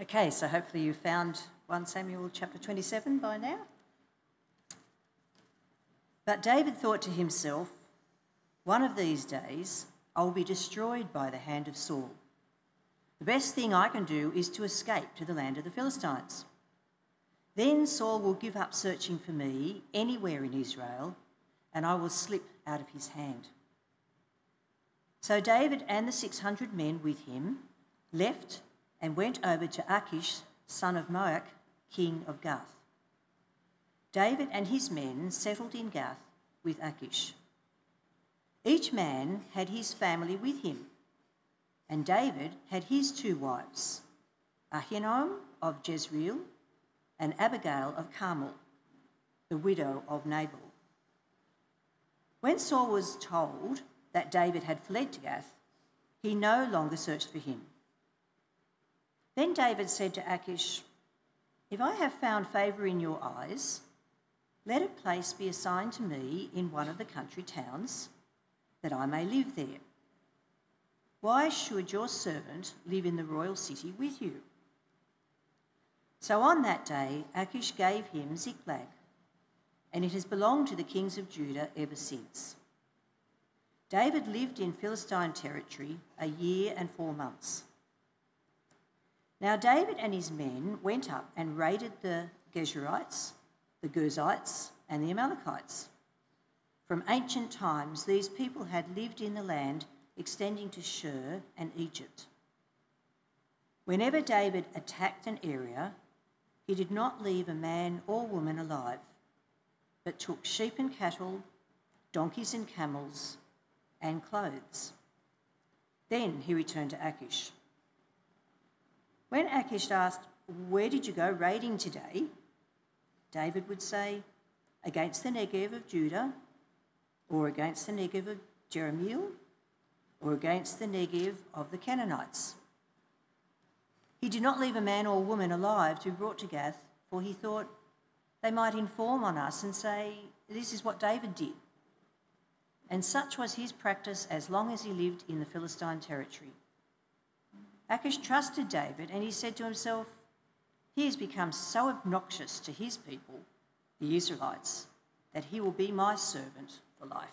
Okay, so hopefully you found 1 Samuel chapter 27 by now. But David thought to himself, one of these days I will be destroyed by the hand of Saul. The best thing I can do is to escape to the land of the Philistines. Then Saul will give up searching for me anywhere in Israel, and I will slip out of his hand. So David and the 600 men with him left and went over to Achish, son of Maok, king of Gath. David and his men settled in Gath with Achish. Each man had his family with him, and David had his two wives, Ahinoam of Jezreel and Abigail of Carmel, the widow of Nabal. When Saul was told that David had fled to Gath, he no longer searched for him. Then David said to Achish, If I have found favour in your eyes, let a place be assigned to me in one of the country towns, that I may live there. Why should your servant live in the royal city with you? So on that day, Achish gave him Ziklag, and it has belonged to the kings of Judah ever since. David lived in Philistine territory a year and four months. Now, David and his men went up and raided the Geshurites, the Girzites, and the Amalekites. From ancient times, these people had lived in the land extending to Shur and Egypt. Whenever David attacked an area, he did not leave a man or woman alive, but took sheep and cattle, donkeys and camels, and clothes. Then he returned to Achish. When Achish asked, Where did you go raiding today? David would say, Against the Negev of Judah, or against the Negev of Jerahmeel, or against the Negev of the Canaanites. He did not leave a man or woman alive to be brought to Gath, for he thought they might inform on us and say, This is what David did. And such was his practice as long as he lived in the Philistine territory. Achish trusted David and he said to himself, He has become so obnoxious to his people, the Israelites, that he will be my servant for life.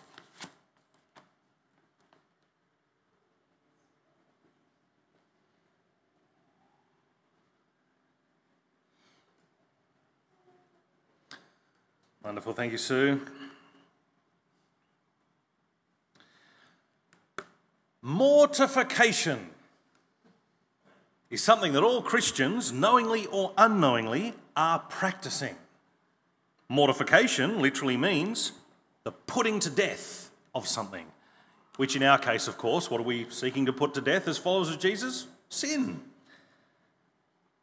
Wonderful. Thank you, Sue. Mortification is something that all Christians, knowingly or unknowingly, are practicing. Mortification literally means the putting to death of something, which in our case, of course, what are we seeking to put to death as followers of Jesus? Sin.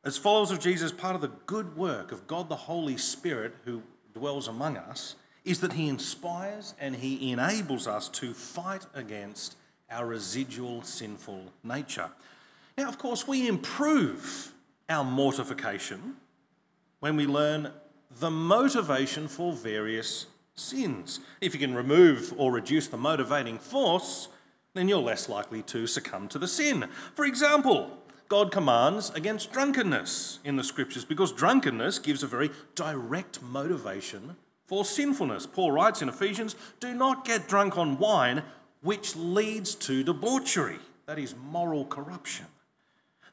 As followers of Jesus, part of the good work of God the Holy Spirit who dwells among us is that He inspires and He enables us to fight against our residual sinful nature. Now, of course, we improve our mortification when we learn the motivation for various sins. If you can remove or reduce the motivating force, then you're less likely to succumb to the sin. For example, God commands against drunkenness in the scriptures because drunkenness gives a very direct motivation for sinfulness. Paul writes in Ephesians do not get drunk on wine, which leads to debauchery, that is, moral corruption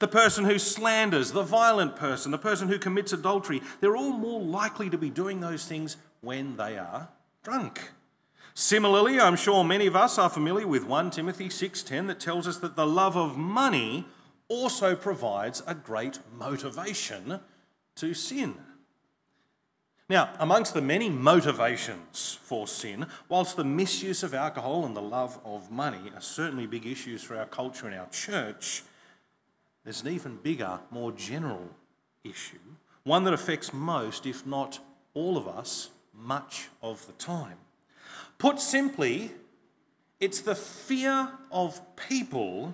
the person who slanders, the violent person, the person who commits adultery, they're all more likely to be doing those things when they are drunk. Similarly, I'm sure many of us are familiar with 1 Timothy 6:10 that tells us that the love of money also provides a great motivation to sin. Now, amongst the many motivations for sin, whilst the misuse of alcohol and the love of money are certainly big issues for our culture and our church, there's an even bigger, more general issue, one that affects most, if not all of us, much of the time. Put simply, it's the fear of people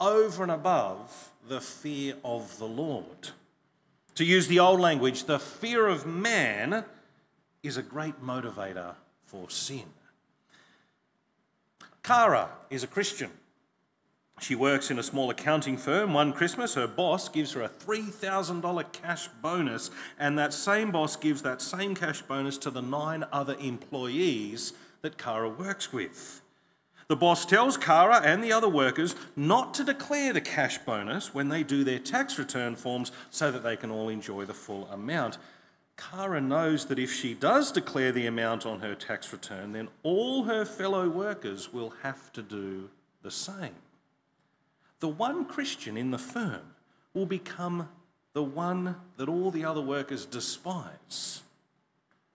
over and above the fear of the Lord. To use the old language, the fear of man is a great motivator for sin. Kara is a Christian. She works in a small accounting firm. One Christmas, her boss gives her a $3,000 cash bonus, and that same boss gives that same cash bonus to the nine other employees that Kara works with. The boss tells Kara and the other workers not to declare the cash bonus when they do their tax return forms so that they can all enjoy the full amount. Kara knows that if she does declare the amount on her tax return, then all her fellow workers will have to do the same the one Christian in the firm will become the one that all the other workers despise.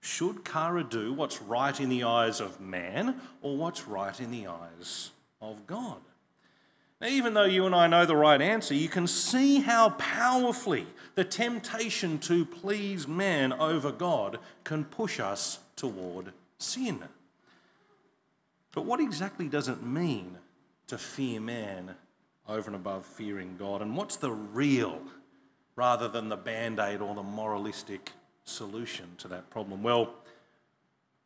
Should Kara do what's right in the eyes of man or what's right in the eyes of God? Now, even though you and I know the right answer, you can see how powerfully the temptation to please man over God can push us toward sin. But what exactly does it mean to fear man over and above fearing God? And what's the real, rather than the band aid or the moralistic solution to that problem? Well,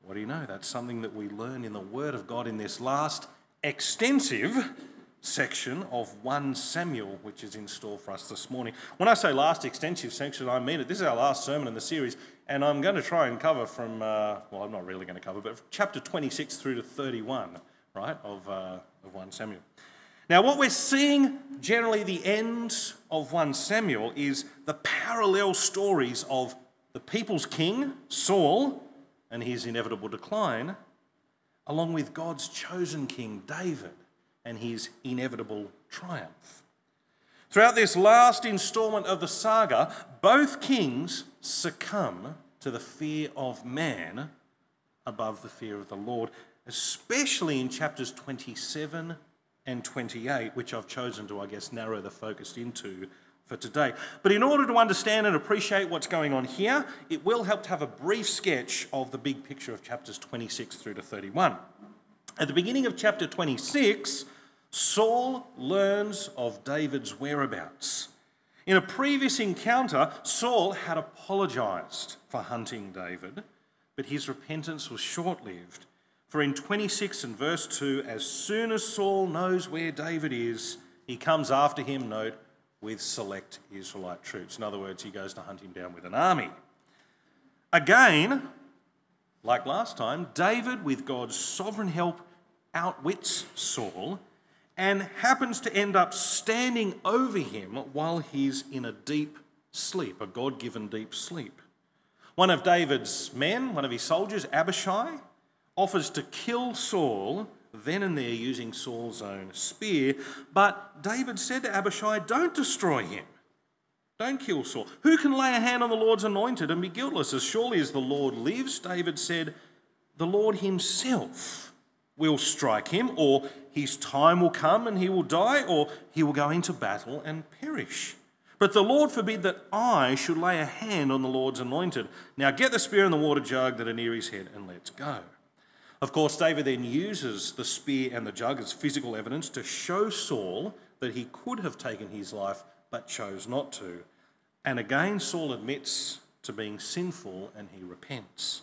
what do you know? That's something that we learn in the Word of God in this last extensive section of 1 Samuel, which is in store for us this morning. When I say last extensive section, I mean it. This is our last sermon in the series, and I'm going to try and cover from, uh, well, I'm not really going to cover, but chapter 26 through to 31, right, of, uh, of 1 Samuel. Now, what we're seeing generally the end of 1 Samuel is the parallel stories of the people's king, Saul, and his inevitable decline, along with God's chosen king, David, and his inevitable triumph. Throughout this last installment of the saga, both kings succumb to the fear of man above the fear of the Lord, especially in chapters 27 and 28, which I've chosen to, I guess, narrow the focus into for today. But in order to understand and appreciate what's going on here, it will help to have a brief sketch of the big picture of chapters 26 through to 31. At the beginning of chapter 26, Saul learns of David's whereabouts. In a previous encounter, Saul had apologized for hunting David, but his repentance was short lived for in 26 and verse 2, as soon as Saul knows where David is, he comes after him, note, with select Israelite troops. In other words, he goes to hunt him down with an army. Again, like last time, David, with God's sovereign help, outwits Saul and happens to end up standing over him while he's in a deep sleep, a God given deep sleep. One of David's men, one of his soldiers, Abishai, offers to kill Saul then and there using Saul's own spear. But David said to Abishai, Don't destroy him. Don't kill Saul. Who can lay a hand on the Lord's anointed and be guiltless? As surely as the Lord lives, David said, the Lord himself will strike him, or his time will come and he will die, or he will go into battle and perish. But the Lord forbid that I should lay a hand on the Lord's anointed. Now get the spear and the water jug that are near his head, and let's go. Of course, David then uses the spear and the jug as physical evidence to show Saul that he could have taken his life but chose not to. And again, Saul admits to being sinful and he repents.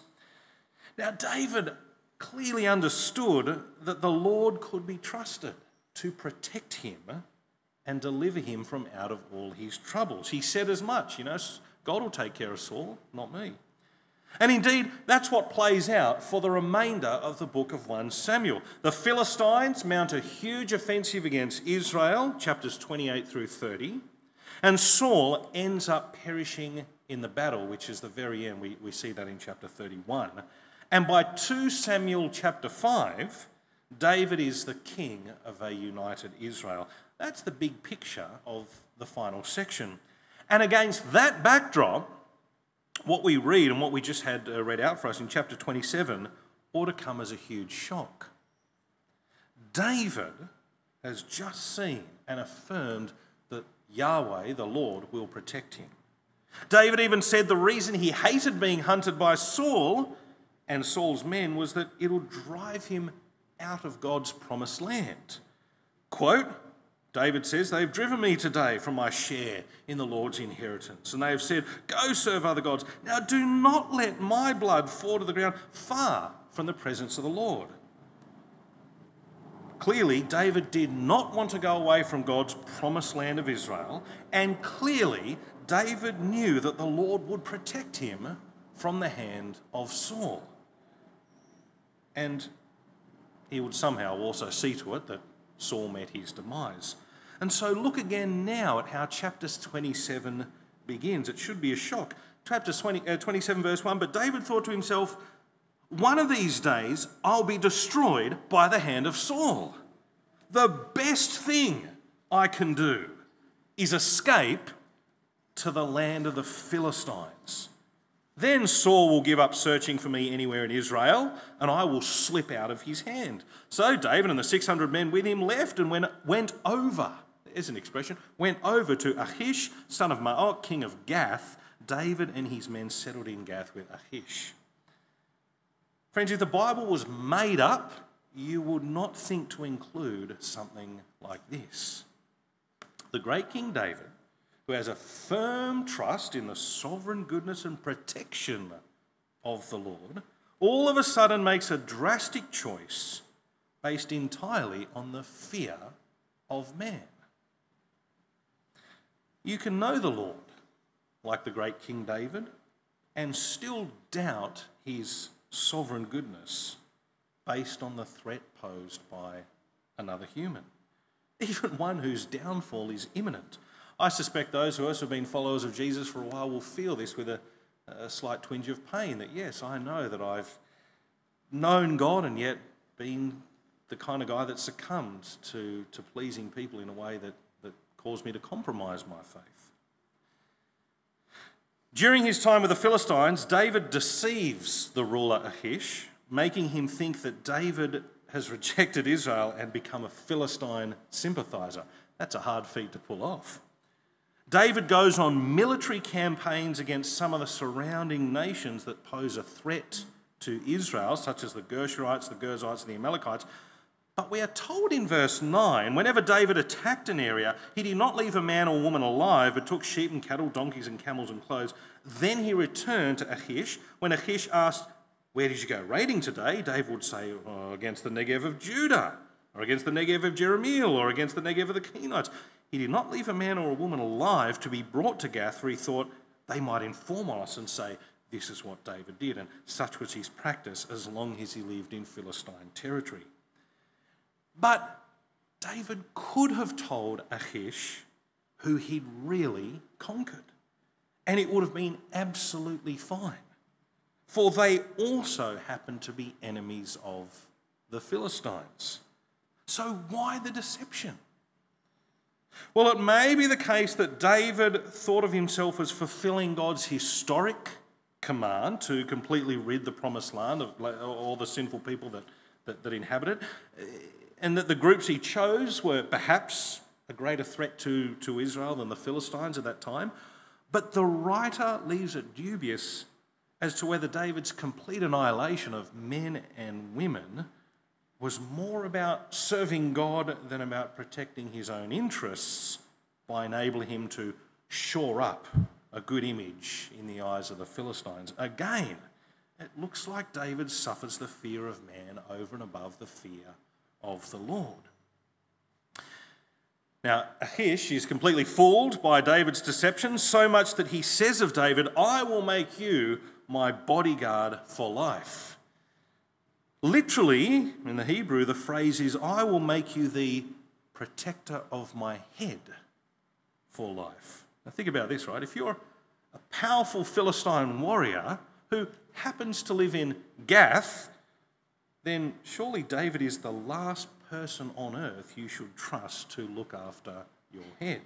Now, David clearly understood that the Lord could be trusted to protect him and deliver him from out of all his troubles. He said as much, you know, God will take care of Saul, not me. And indeed, that's what plays out for the remainder of the book of 1 Samuel. The Philistines mount a huge offensive against Israel, chapters 28 through 30, and Saul ends up perishing in the battle, which is the very end. We, we see that in chapter 31. And by 2 Samuel chapter 5, David is the king of a united Israel. That's the big picture of the final section. And against that backdrop, what we read and what we just had uh, read out for us in chapter 27 ought to come as a huge shock. David has just seen and affirmed that Yahweh, the Lord, will protect him. David even said the reason he hated being hunted by Saul and Saul's men was that it'll drive him out of God's promised land. Quote, David says, They've driven me today from my share in the Lord's inheritance. And they have said, Go serve other gods. Now do not let my blood fall to the ground far from the presence of the Lord. Clearly, David did not want to go away from God's promised land of Israel, and clearly, David knew that the Lord would protect him from the hand of Saul. And he would somehow also see to it that Saul met his demise. And so look again now at how chapter 27 begins. It should be a shock. Chapter 20, uh, 27, verse 1 But David thought to himself, One of these days I'll be destroyed by the hand of Saul. The best thing I can do is escape to the land of the Philistines. Then Saul will give up searching for me anywhere in Israel, and I will slip out of his hand. So David and the 600 men with him left and went, went over, there's an expression, went over to Achish, son of Maok, king of Gath. David and his men settled in Gath with Achish. Friends, if the Bible was made up, you would not think to include something like this. The great King David who has a firm trust in the sovereign goodness and protection of the Lord, all of a sudden makes a drastic choice based entirely on the fear of man. You can know the Lord, like the great King David, and still doubt his sovereign goodness based on the threat posed by another human, even one whose downfall is imminent. I suspect those of us who have been followers of Jesus for a while will feel this with a, a slight twinge of pain that, yes, I know that I've known God and yet been the kind of guy that succumbed to, to pleasing people in a way that, that caused me to compromise my faith. During his time with the Philistines, David deceives the ruler Achish, making him think that David has rejected Israel and become a Philistine sympathizer. That's a hard feat to pull off. David goes on military campaigns against some of the surrounding nations that pose a threat to Israel, such as the Geshurites, the Girzites, and the Amalekites. But we are told in verse 9 whenever David attacked an area, he did not leave a man or woman alive, but took sheep and cattle, donkeys and camels and clothes. Then he returned to Achish. When Achish asked, Where did you go raiding today? David would say, oh, Against the Negev of Judah, or against the Negev of Jerahmeel, or against the Negev of the Kenites. He did not leave a man or a woman alive to be brought to Gath, for he thought they might inform on us and say, This is what David did. And such was his practice as long as he lived in Philistine territory. But David could have told Achish who he'd really conquered, and it would have been absolutely fine. For they also happened to be enemies of the Philistines. So, why the deception? Well, it may be the case that David thought of himself as fulfilling God's historic command to completely rid the promised land of all the sinful people that, that, that inhabit it, and that the groups he chose were perhaps a greater threat to, to Israel than the Philistines at that time. But the writer leaves it dubious as to whether David's complete annihilation of men and women was more about serving God than about protecting his own interests by enabling him to shore up a good image in the eyes of the Philistines. Again, it looks like David suffers the fear of man over and above the fear of the Lord. Now, Achish is completely fooled by David's deception, so much that he says of David, I will make you my bodyguard for life. Literally, in the Hebrew, the phrase is, I will make you the protector of my head for life. Now, think about this, right? If you're a powerful Philistine warrior who happens to live in Gath, then surely David is the last person on earth you should trust to look after your head.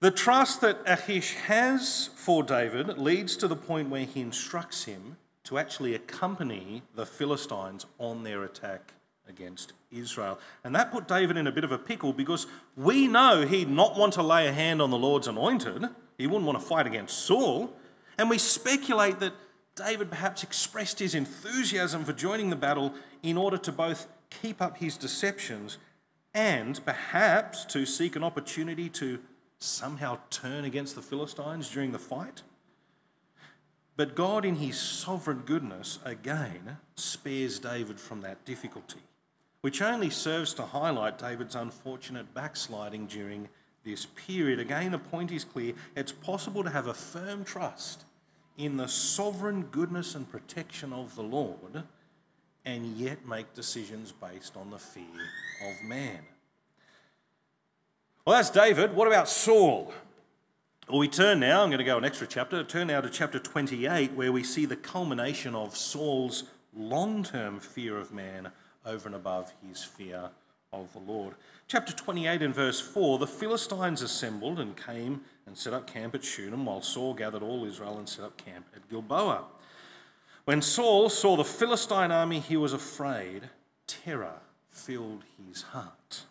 The trust that Achish has for David leads to the point where he instructs him to actually accompany the Philistines on their attack against Israel. And that put David in a bit of a pickle because we know he'd not want to lay a hand on the Lord's anointed. He wouldn't want to fight against Saul. And we speculate that David perhaps expressed his enthusiasm for joining the battle in order to both keep up his deceptions and perhaps to seek an opportunity to somehow turn against the Philistines during the fight. But God, in his sovereign goodness, again spares David from that difficulty, which only serves to highlight David's unfortunate backsliding during this period. Again, the point is clear it's possible to have a firm trust in the sovereign goodness and protection of the Lord and yet make decisions based on the fear of man. Well, that's David. What about Saul? Well, we turn now, I'm going to go an extra chapter, turn now to chapter 28, where we see the culmination of Saul's long term fear of man over and above his fear of the Lord. Chapter 28 and verse 4 the Philistines assembled and came and set up camp at Shunem, while Saul gathered all Israel and set up camp at Gilboa. When Saul saw the Philistine army, he was afraid. Terror filled his heart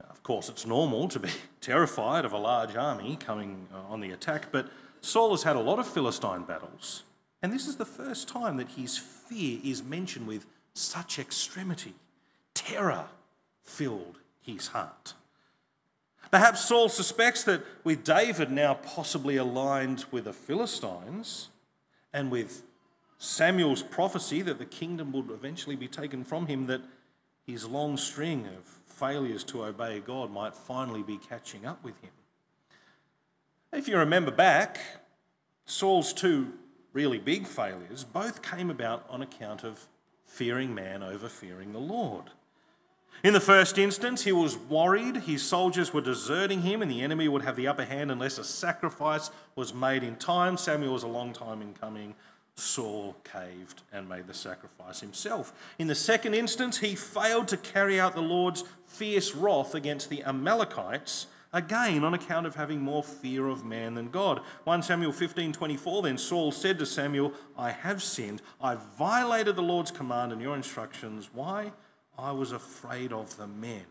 Of course, it's normal to be terrified of a large army coming uh, on the attack, but Saul has had a lot of Philistine battles, and this is the first time that his fear is mentioned with such extremity. Terror filled his heart. Perhaps Saul suspects that with David now possibly aligned with the Philistines and with Samuel's prophecy that the kingdom would eventually be taken from him, that his long string of failures to obey God might finally be catching up with him. If you remember back, Saul's two really big failures both came about on account of fearing man over fearing the Lord. In the first instance, he was worried his soldiers were deserting him and the enemy would have the upper hand unless a sacrifice was made in time. Samuel was a long time in coming. Saul caved and made the sacrifice himself. In the second instance, he failed to carry out the Lord's fierce wrath against the Amalekites, again on account of having more fear of man than God. 1 Samuel 15 24, then Saul said to Samuel, I have sinned. I violated the Lord's command and your instructions. Why? I was afraid of the men,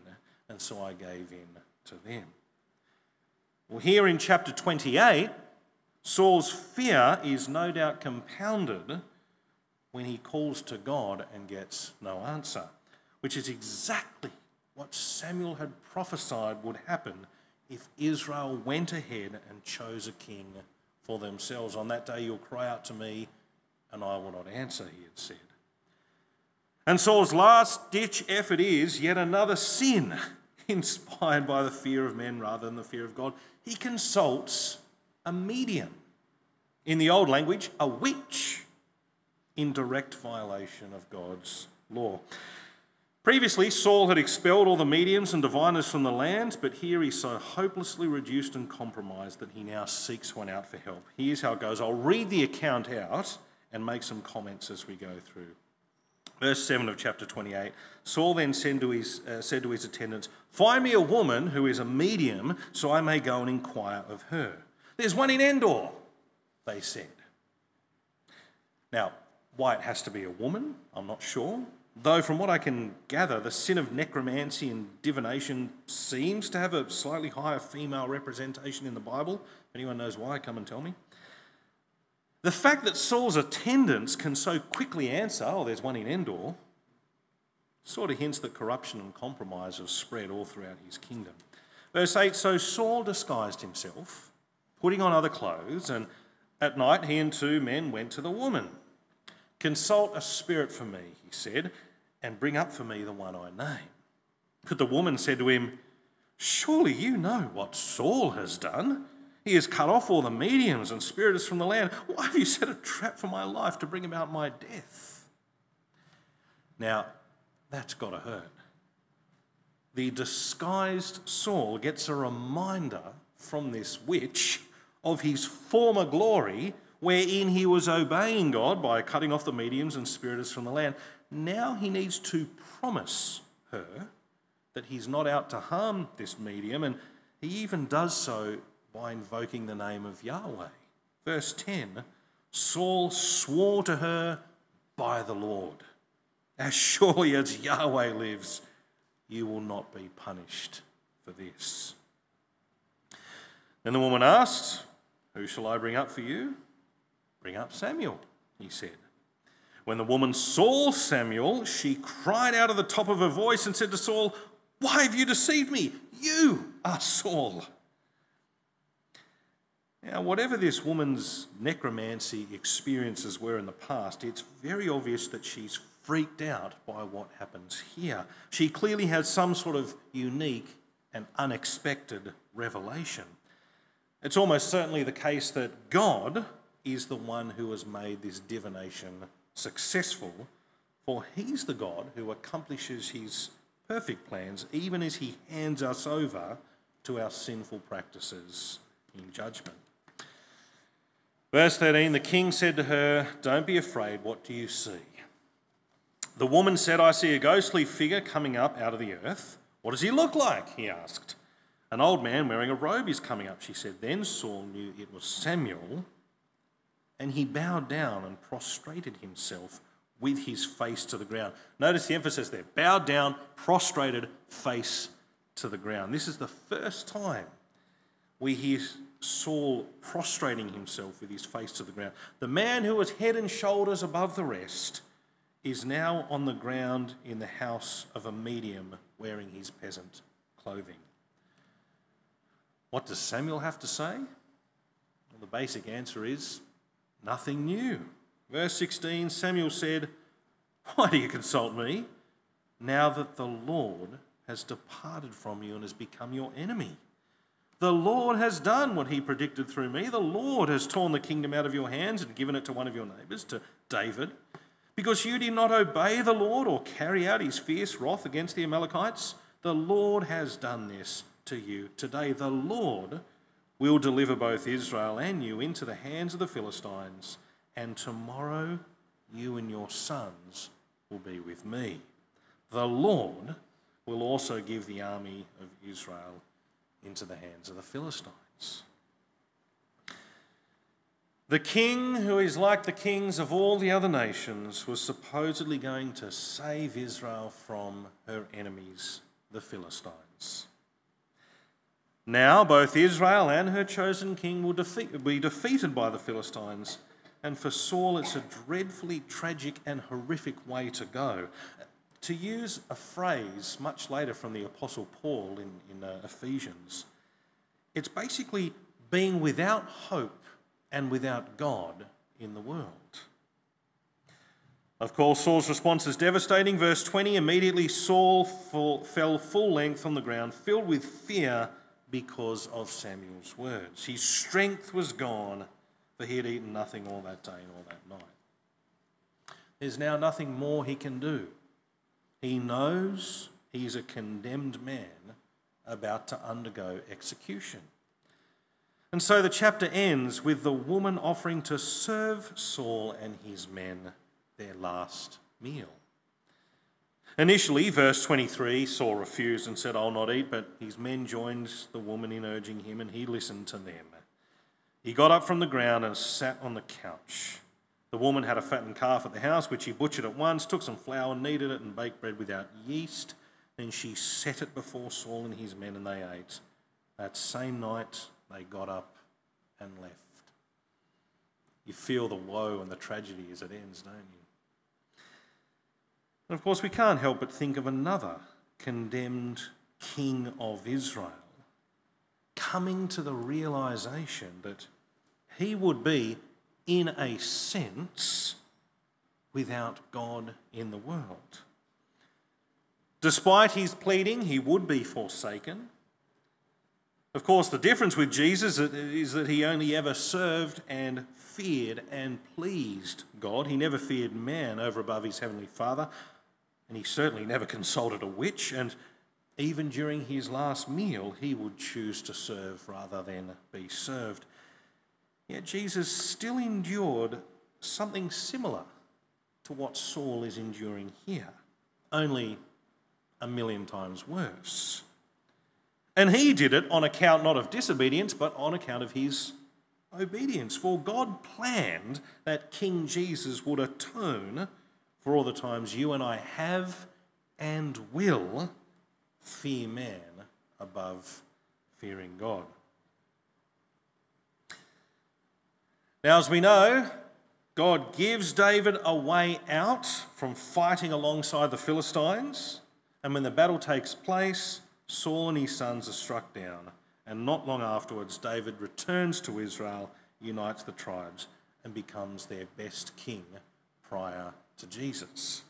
and so I gave in to them. Well, here in chapter 28, Saul's fear is no doubt compounded when he calls to God and gets no answer, which is exactly what Samuel had prophesied would happen if Israel went ahead and chose a king for themselves. On that day, you'll cry out to me, and I will not answer, he had said. And Saul's last ditch effort is yet another sin, inspired by the fear of men rather than the fear of God. He consults a medium. In the old language, a witch, in direct violation of God's law. Previously, Saul had expelled all the mediums and diviners from the land, but here he's so hopelessly reduced and compromised that he now seeks one out for help. Here's how it goes. I'll read the account out and make some comments as we go through. Verse 7 of chapter 28 Saul then said to, his, uh, said to his attendants, Find me a woman who is a medium so I may go and inquire of her. There's one in Endor, they said. Now, why it has to be a woman, I'm not sure. Though, from what I can gather, the sin of necromancy and divination seems to have a slightly higher female representation in the Bible. If anyone knows why, come and tell me. The fact that Saul's attendants can so quickly answer, oh, there's one in Endor, sort of hints that corruption and compromise have spread all throughout his kingdom. Verse 8 So Saul disguised himself, putting on other clothes, and at night he and two men went to the woman. Consult a spirit for me, he said, and bring up for me the one I name. But the woman said to him, Surely you know what Saul has done. He has cut off all the mediums and spiritists from the land. Why have you set a trap for my life to bring about my death? Now, that's got to hurt. The disguised Saul gets a reminder from this witch of his former glory wherein he was obeying God by cutting off the mediums and spiritists from the land. Now he needs to promise her that he's not out to harm this medium, and he even does so by invoking the name of Yahweh. Verse 10 Saul swore to her by the Lord, As surely as Yahweh lives, you will not be punished for this. Then the woman asked, Who shall I bring up for you? Bring up Samuel, he said. When the woman saw Samuel, she cried out at the top of her voice and said to Saul, Why have you deceived me? You are Saul. Now, whatever this woman's necromancy experiences were in the past, it's very obvious that she's freaked out by what happens here. She clearly has some sort of unique and unexpected revelation. It's almost certainly the case that God is the one who has made this divination successful, for he's the God who accomplishes his perfect plans even as he hands us over to our sinful practices in judgment. Verse 13 The king said to her, Don't be afraid, what do you see? The woman said, I see a ghostly figure coming up out of the earth. What does he look like? He asked. An old man wearing a robe is coming up, she said. Then Saul knew it was Samuel, and he bowed down and prostrated himself with his face to the ground. Notice the emphasis there bowed down, prostrated, face to the ground. This is the first time we hear Saul prostrating himself with his face to the ground. The man who was head and shoulders above the rest is now on the ground in the house of a medium wearing his peasant clothing. What does Samuel have to say? Well, the basic answer is nothing new. Verse 16 Samuel said, Why do you consult me now that the Lord has departed from you and has become your enemy? The Lord has done what he predicted through me. The Lord has torn the kingdom out of your hands and given it to one of your neighbors, to David. Because you did not obey the Lord or carry out his fierce wrath against the Amalekites, the Lord has done this to you today. The Lord will deliver both Israel and you into the hands of the Philistines, and tomorrow you and your sons will be with me. The Lord will also give the army of Israel into the hands of the Philistines. The king, who is like the kings of all the other nations, was supposedly going to save Israel from her enemies, the Philistines. Now, both Israel and her chosen king will defeat, be defeated by the Philistines, and for Saul, it's a dreadfully tragic and horrific way to go. To use a phrase much later from the Apostle Paul in, in uh, Ephesians, it's basically being without hope and without God in the world. Of course, Saul's response is devastating. Verse 20 immediately Saul fall, fell full length on the ground, filled with fear because of Samuel's words. His strength was gone, for he had eaten nothing all that day and all that night. There's now nothing more he can do. He knows he's a condemned man about to undergo execution. And so the chapter ends with the woman offering to serve Saul and his men their last meal. Initially, verse 23, Saul refused and said, I'll not eat, but his men joined the woman in urging him, and he listened to them. He got up from the ground and sat on the couch. The woman had a fattened calf at the house, which she butchered at once, took some flour, kneaded it, and baked bread without yeast. Then she set it before Saul and his men, and they ate. That same night, they got up and left. You feel the woe and the tragedy as it ends, don't you? And of course, we can't help but think of another condemned king of Israel coming to the realization that he would be, in a sense, without God in the world. Despite his pleading, he would be forsaken. Of course, the difference with Jesus is that he only ever served and feared and pleased God. He never feared man over above his heavenly Father, and he certainly never consulted a witch. And even during his last meal, he would choose to serve rather than be served. Yet Jesus still endured something similar to what Saul is enduring here, only a million times worse. And he did it on account not of disobedience, but on account of his obedience. For God planned that King Jesus would atone for all the times you and I have and will fear man above fearing God. Now, as we know, God gives David a way out from fighting alongside the Philistines. And when the battle takes place, Saul and his sons are struck down, And not long afterwards, David returns to Israel, unites the tribes, and becomes their best king prior to Jesus.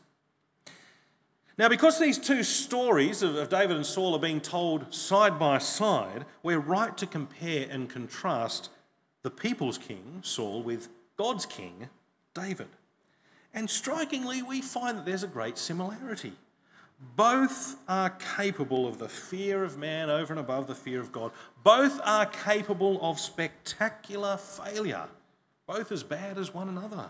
Now, because these two stories of, David and Saul are being told side by side, we're right to compare and contrast the people's king, Saul, with God's king, David. And strikingly, we find that there's a great similarity. Both are capable of the fear of man over and above the fear of God. Both are capable of spectacular failure, both as bad as one another.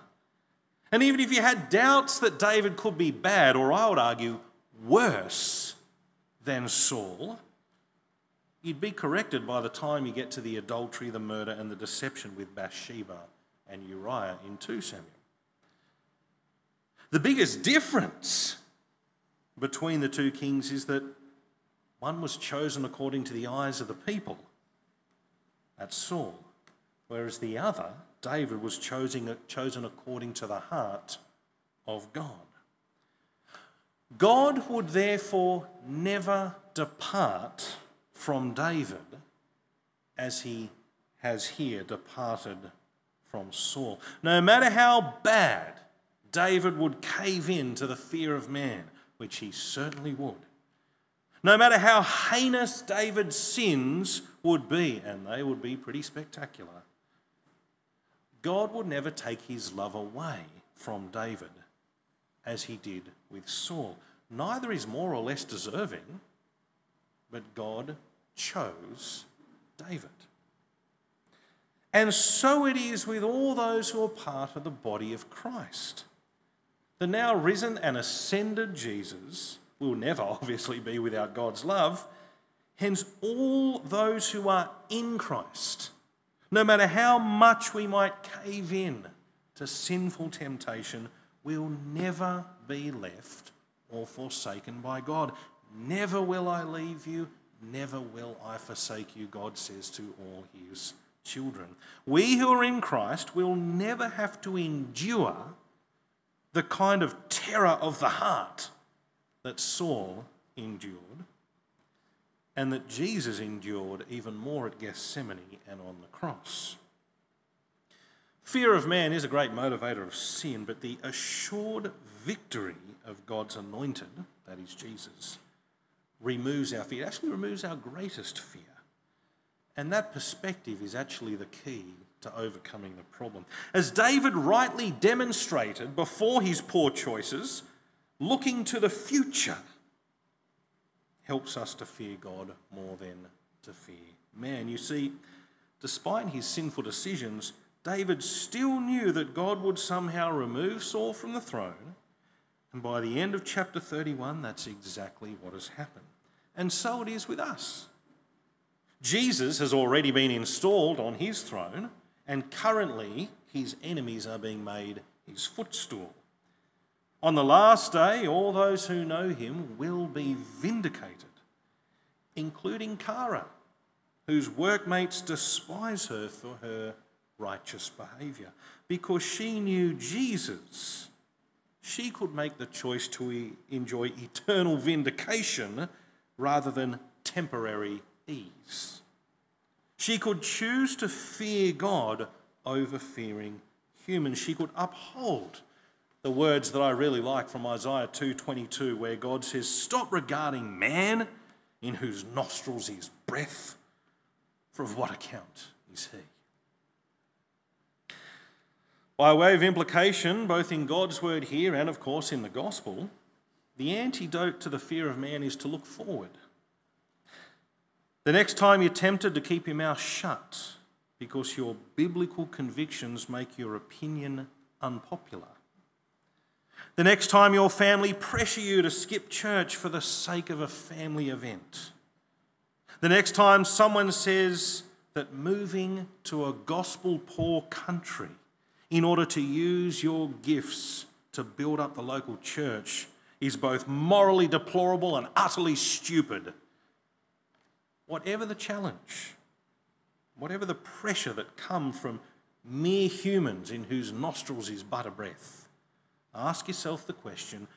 And even if you had doubts that David could be bad, or I would argue worse than Saul, you'd be corrected by the time you get to the adultery, the murder, and the deception with Bathsheba and Uriah in 2 Samuel. The biggest difference between the two kings is that one was chosen according to the eyes of the people, that's Saul, whereas the other, David, was chosen, chosen according to the heart of God. God would therefore never depart from David as he has here departed from Saul. No matter how bad David would cave in to the fear of man, which he certainly would. No matter how heinous David's sins would be, and they would be pretty spectacular, God would never take his love away from David as he did with Saul. Neither is more or less deserving, but God chose David. And so it is with all those who are part of the body of Christ. The now risen and ascended Jesus will never obviously be without God's love. Hence, all those who are in Christ, no matter how much we might cave in to sinful temptation, will never be left or forsaken by God. Never will I leave you, never will I forsake you, God says to all his children. We who are in Christ will never have to endure the kind of terror of the heart that Saul endured and that Jesus endured even more at Gethsemane and on the cross. Fear of man is a great motivator of sin, but the assured victory of God's anointed, that is Jesus, removes our fear. It actually removes our greatest fear. And that perspective is actually the key to overcoming the problem. As David rightly demonstrated before his poor choices, looking to the future helps us to fear God more than to fear man. You see, despite his sinful decisions, David still knew that God would somehow remove Saul from the throne. And by the end of chapter 31, that's exactly what has happened. And so it is with us. Jesus has already been installed on his throne, and currently his enemies are being made his footstool. On the last day, all those who know him will be vindicated, including Kara, whose workmates despise her for her righteous behaviour. Because she knew Jesus, she could make the choice to enjoy eternal vindication rather than temporary ease. She could choose to fear God over fearing humans. She could uphold the words that I really like from Isaiah 2:22 where God says, "Stop regarding man in whose nostrils is breath, for of what account is he?" By way of implication, both in God's word here and of course in the gospel, the antidote to the fear of man is to look forward the next time you're tempted to keep your mouth shut because your biblical convictions make your opinion unpopular. The next time your family pressure you to skip church for the sake of a family event. The next time someone says that moving to a gospel poor country in order to use your gifts to build up the local church is both morally deplorable and utterly stupid whatever the challenge, whatever the pressure that come from mere humans in whose nostrils is but a breath, ask yourself the question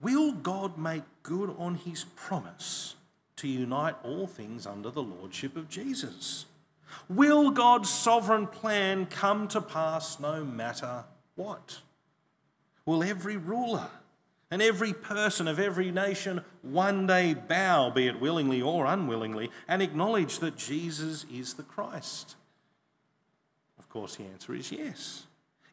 will God make good on his promise to unite all things under the lordship of Jesus? Will God's sovereign plan come to pass no matter what? Will every ruler and every person of every nation one day bow, be it willingly or unwillingly, and acknowledge that Jesus is the Christ? Of course, the answer is yes.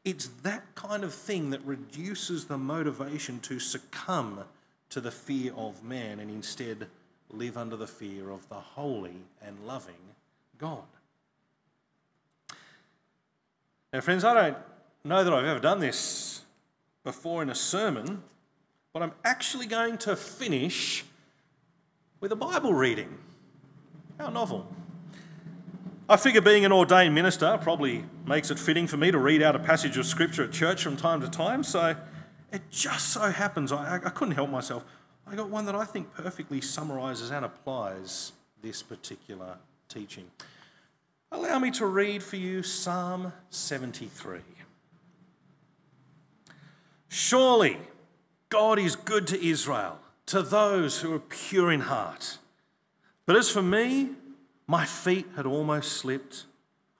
It's that kind of thing that reduces the motivation to succumb to the fear of man and instead live under the fear of the holy and loving God. Now, friends, I don't know that I've ever done this before in a sermon, but I'm actually going to finish with a Bible reading. How novel. I figure being an ordained minister probably makes it fitting for me to read out a passage of scripture at church from time to time, so it just so happens I, I couldn't help myself. I got one that I think perfectly summarises and applies this particular teaching. Allow me to read for you Psalm 73. Surely God is good to Israel, to those who are pure in heart. But as for me, my feet had almost slipped.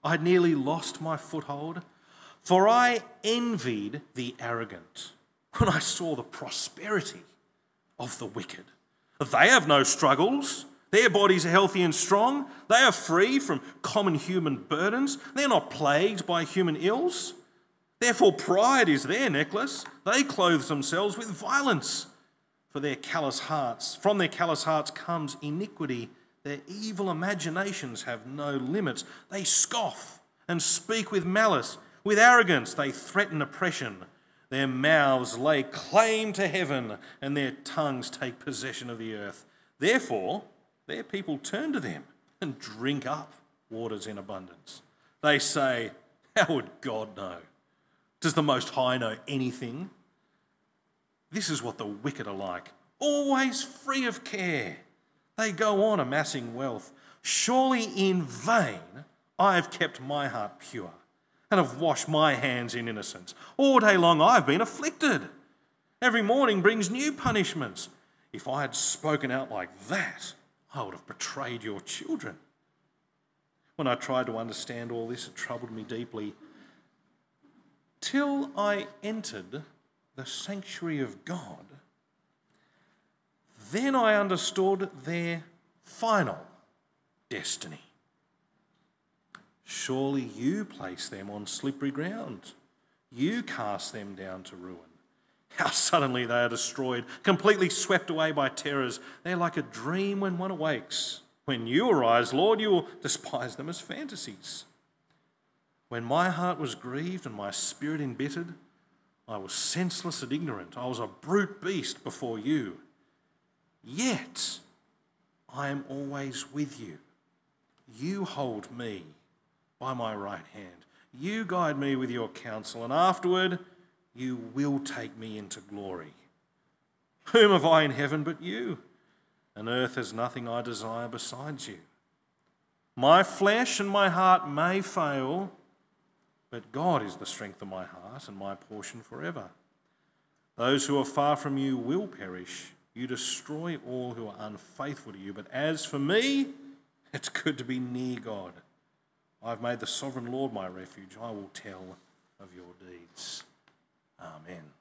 I had nearly lost my foothold, for I envied the arrogant when I saw the prosperity of the wicked. They have no struggles. Their bodies are healthy and strong. They are free from common human burdens. They're not plagued by human ills. Therefore, pride is their necklace. They clothe themselves with violence. For their callous hearts, from their callous hearts comes iniquity their evil imaginations have no limits. They scoff and speak with malice. With arrogance, they threaten oppression. Their mouths lay claim to heaven, and their tongues take possession of the earth. Therefore, their people turn to them and drink up waters in abundance. They say, How would God know? Does the Most High know anything? This is what the wicked are like, always free of care they go on amassing wealth. Surely in vain I have kept my heart pure and have washed my hands in innocence. All day long I have been afflicted. Every morning brings new punishments. If I had spoken out like that, I would have betrayed your children. When I tried to understand all this, it troubled me deeply. Till I entered the sanctuary of God then I understood their final destiny. Surely you place them on slippery ground. You cast them down to ruin. How suddenly they are destroyed, completely swept away by terrors. They're like a dream when one awakes. When you arise, Lord, you will despise them as fantasies. When my heart was grieved and my spirit embittered, I was senseless and ignorant. I was a brute beast before you. Yet I am always with you. You hold me by my right hand. You guide me with your counsel, and afterward you will take me into glory. Whom have I in heaven but you? And earth has nothing I desire besides you. My flesh and my heart may fail, but God is the strength of my heart and my portion forever. Those who are far from you will perish. You destroy all who are unfaithful to you. But as for me, it's good to be near God. I've made the sovereign Lord my refuge. I will tell of your deeds. Amen.